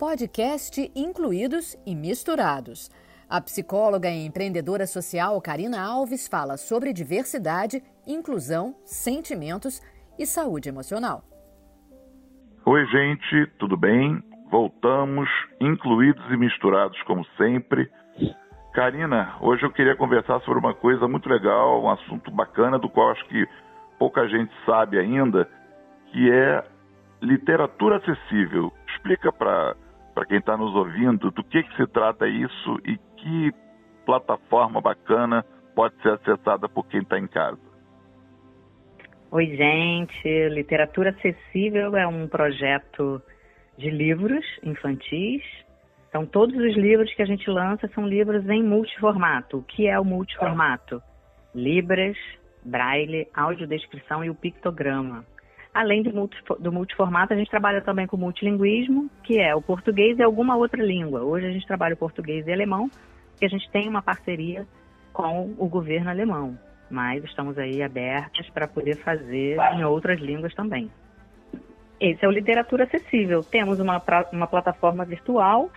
podcast Incluídos e Misturados. A psicóloga e empreendedora social Karina Alves fala sobre diversidade, inclusão, sentimentos e saúde emocional. Oi, gente, tudo bem? Voltamos, incluídos e misturados como sempre. Karina, hoje eu queria conversar sobre uma coisa muito legal, um assunto bacana do qual acho que pouca gente sabe ainda, que é literatura acessível. Explica para quem está nos ouvindo do que, que se trata isso e que plataforma bacana pode ser acessada por quem está em casa. Oi, gente. Literatura Acessível é um projeto de livros infantis então, todos os livros que a gente lança são livros em multiformato. O que é o multiformato? Libras, braille, audiodescrição e o pictograma. Além do, multi, do multiformato, a gente trabalha também com multilinguismo, que é o português e alguma outra língua. Hoje a gente trabalha o português e alemão, porque a gente tem uma parceria com o governo alemão. Mas estamos aí abertas para poder fazer em outras línguas também. Esse é o Literatura Acessível. Temos uma, uma plataforma virtual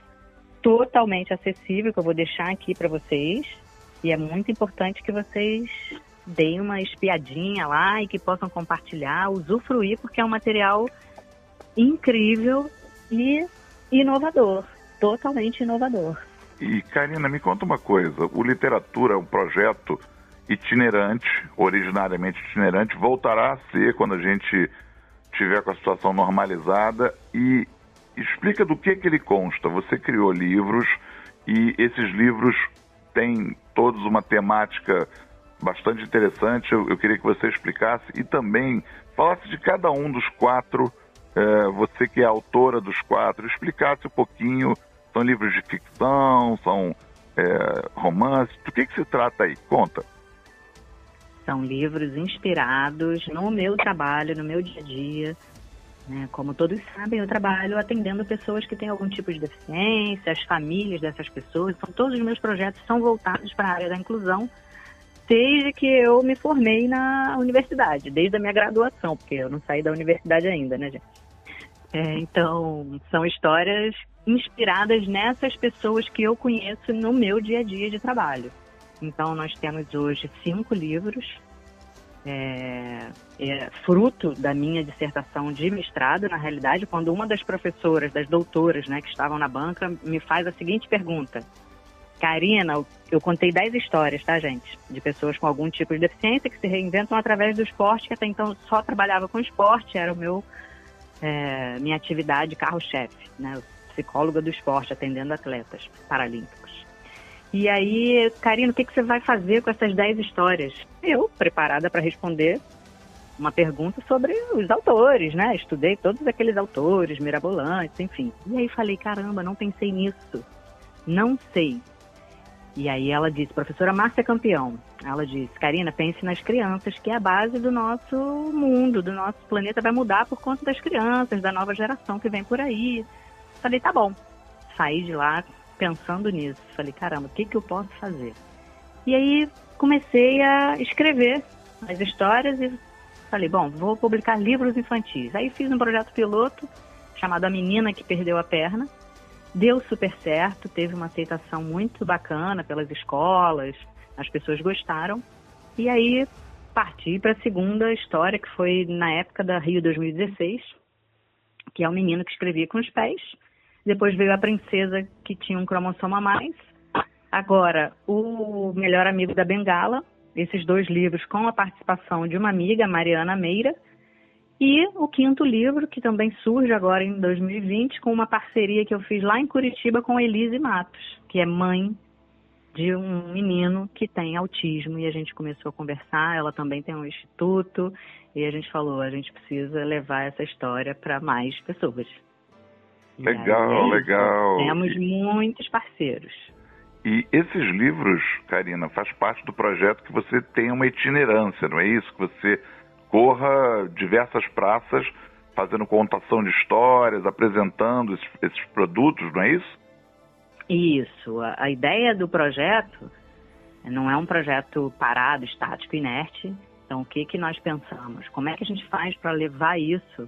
totalmente acessível que eu vou deixar aqui para vocês. E é muito importante que vocês deem uma espiadinha lá e que possam compartilhar, usufruir, porque é um material incrível e inovador, totalmente inovador. E Karina, me conta uma coisa: o Literatura é um projeto itinerante, originariamente itinerante, voltará a ser quando a gente tiver com a situação normalizada e explica do que, que ele consta. Você criou livros e esses livros têm todos uma temática bastante interessante. Eu, eu queria que você explicasse e também falasse de cada um dos quatro. É, você que é autora dos quatro, explicasse um pouquinho. São livros de ficção, são é, romances. Do que, que se trata aí? Conta. São livros inspirados no meu trabalho, no meu dia a dia, né? Como todos sabem, eu trabalho atendendo pessoas que têm algum tipo de deficiência, as famílias dessas pessoas. Então, todos os meus projetos são voltados para a área da inclusão, desde que eu me formei na universidade, desde a minha graduação, porque eu não saí da universidade ainda, né, gente? É, então, são histórias inspiradas nessas pessoas que eu conheço no meu dia a dia de trabalho. Então, nós temos hoje cinco livros é, é, fruto da minha dissertação de mestrado, na realidade, quando uma das professoras, das doutoras, né, que estavam na banca, me faz a seguinte pergunta. Karina, eu contei 10 histórias, tá, gente? De pessoas com algum tipo de deficiência que se reinventam através do esporte, que até então só trabalhava com esporte, era o meu, é, minha atividade carro-chefe, né? Psicóloga do esporte, atendendo atletas paralímpicos. E aí, Karina, o que, que você vai fazer com essas 10 histórias? Eu, preparada para responder uma pergunta sobre os autores, né? Estudei todos aqueles autores, mirabolantes, enfim. E aí falei, caramba, não pensei nisso. Não sei. E aí ela disse, professora Márcia Campeão, ela disse, Karina, pense nas crianças, que é a base do nosso mundo, do nosso planeta vai mudar por conta das crianças, da nova geração que vem por aí. Falei, tá bom. Saí de lá pensando nisso. Falei, caramba, o que, que eu posso fazer? E aí comecei a escrever as histórias e falei, bom, vou publicar livros infantis. Aí fiz um projeto piloto chamado A Menina que Perdeu a Perna. Deu super certo, teve uma aceitação muito bacana pelas escolas, as pessoas gostaram. E aí parti para a segunda história, que foi na época da Rio 2016, que é o menino que escrevia com os pés. Depois veio a princesa que tinha um cromossomo a mais. Agora, o melhor amigo da Bengala, esses dois livros com a participação de uma amiga, Mariana Meira, e o quinto livro, que também surge agora em 2020, com uma parceria que eu fiz lá em Curitiba com Elise Matos, que é mãe de um menino que tem autismo e a gente começou a conversar. Ela também tem um instituto e a gente falou: a gente precisa levar essa história para mais pessoas. Legal, legal. Temos e, muitos parceiros. E esses livros, Karina, faz parte do projeto que você tem uma itinerância, não é isso? Que você corra diversas praças fazendo contação de histórias, apresentando esses, esses produtos, não é isso? Isso. A, a ideia do projeto não é um projeto parado, estático, inerte. Então, o que, que nós pensamos? Como é que a gente faz para levar isso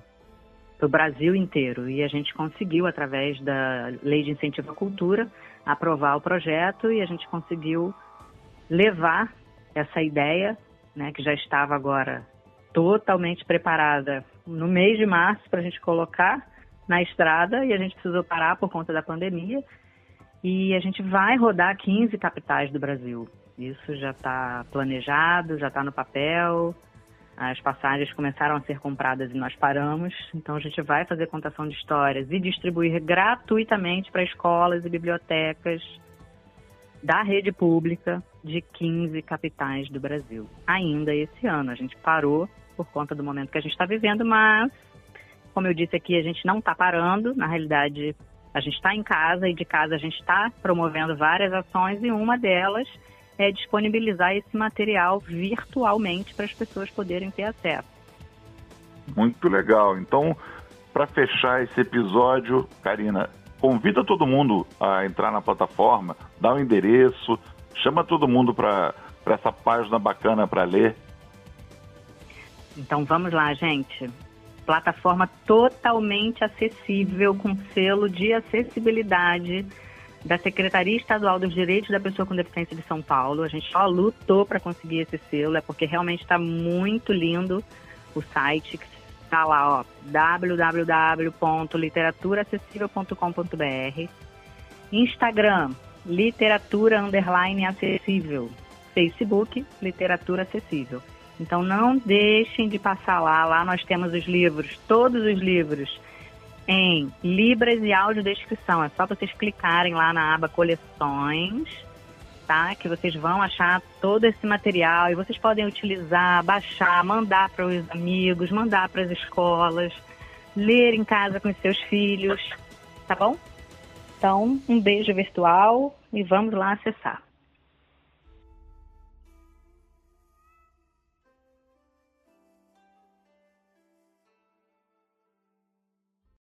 para o Brasil inteiro. E a gente conseguiu, através da Lei de Incentivo à Cultura, aprovar o projeto e a gente conseguiu levar essa ideia, né, que já estava agora totalmente preparada no mês de março para a gente colocar na estrada e a gente precisou parar por conta da pandemia. E a gente vai rodar 15 capitais do Brasil. Isso já está planejado, já está no papel. As passagens começaram a ser compradas e nós paramos. Então a gente vai fazer contação de histórias e distribuir gratuitamente para escolas e bibliotecas da rede pública de 15 capitais do Brasil. Ainda esse ano. A gente parou por conta do momento que a gente está vivendo, mas, como eu disse aqui, a gente não está parando. Na realidade, a gente está em casa e de casa a gente está promovendo várias ações e uma delas é disponibilizar esse material virtualmente para as pessoas poderem ter acesso. Muito legal. Então, para fechar esse episódio, Karina, convida todo mundo a entrar na plataforma, dá o um endereço, chama todo mundo para essa página bacana para ler. Então vamos lá, gente plataforma totalmente acessível, com selo de acessibilidade da Secretaria Estadual dos Direitos da Pessoa com Deficiência de São Paulo. A gente só lutou para conseguir esse selo, é porque realmente está muito lindo o site, que está lá, ó, www.literaturacessível.com.br. Instagram, literatura underline acessível. Facebook, literatura acessível. Então não deixem de passar lá. Lá nós temos os livros, todos os livros, em Libras e audiodescrição. É só vocês clicarem lá na aba Coleções, tá? Que vocês vão achar todo esse material e vocês podem utilizar, baixar, mandar para os amigos, mandar para as escolas, ler em casa com os seus filhos, tá bom? Então, um beijo virtual e vamos lá acessar.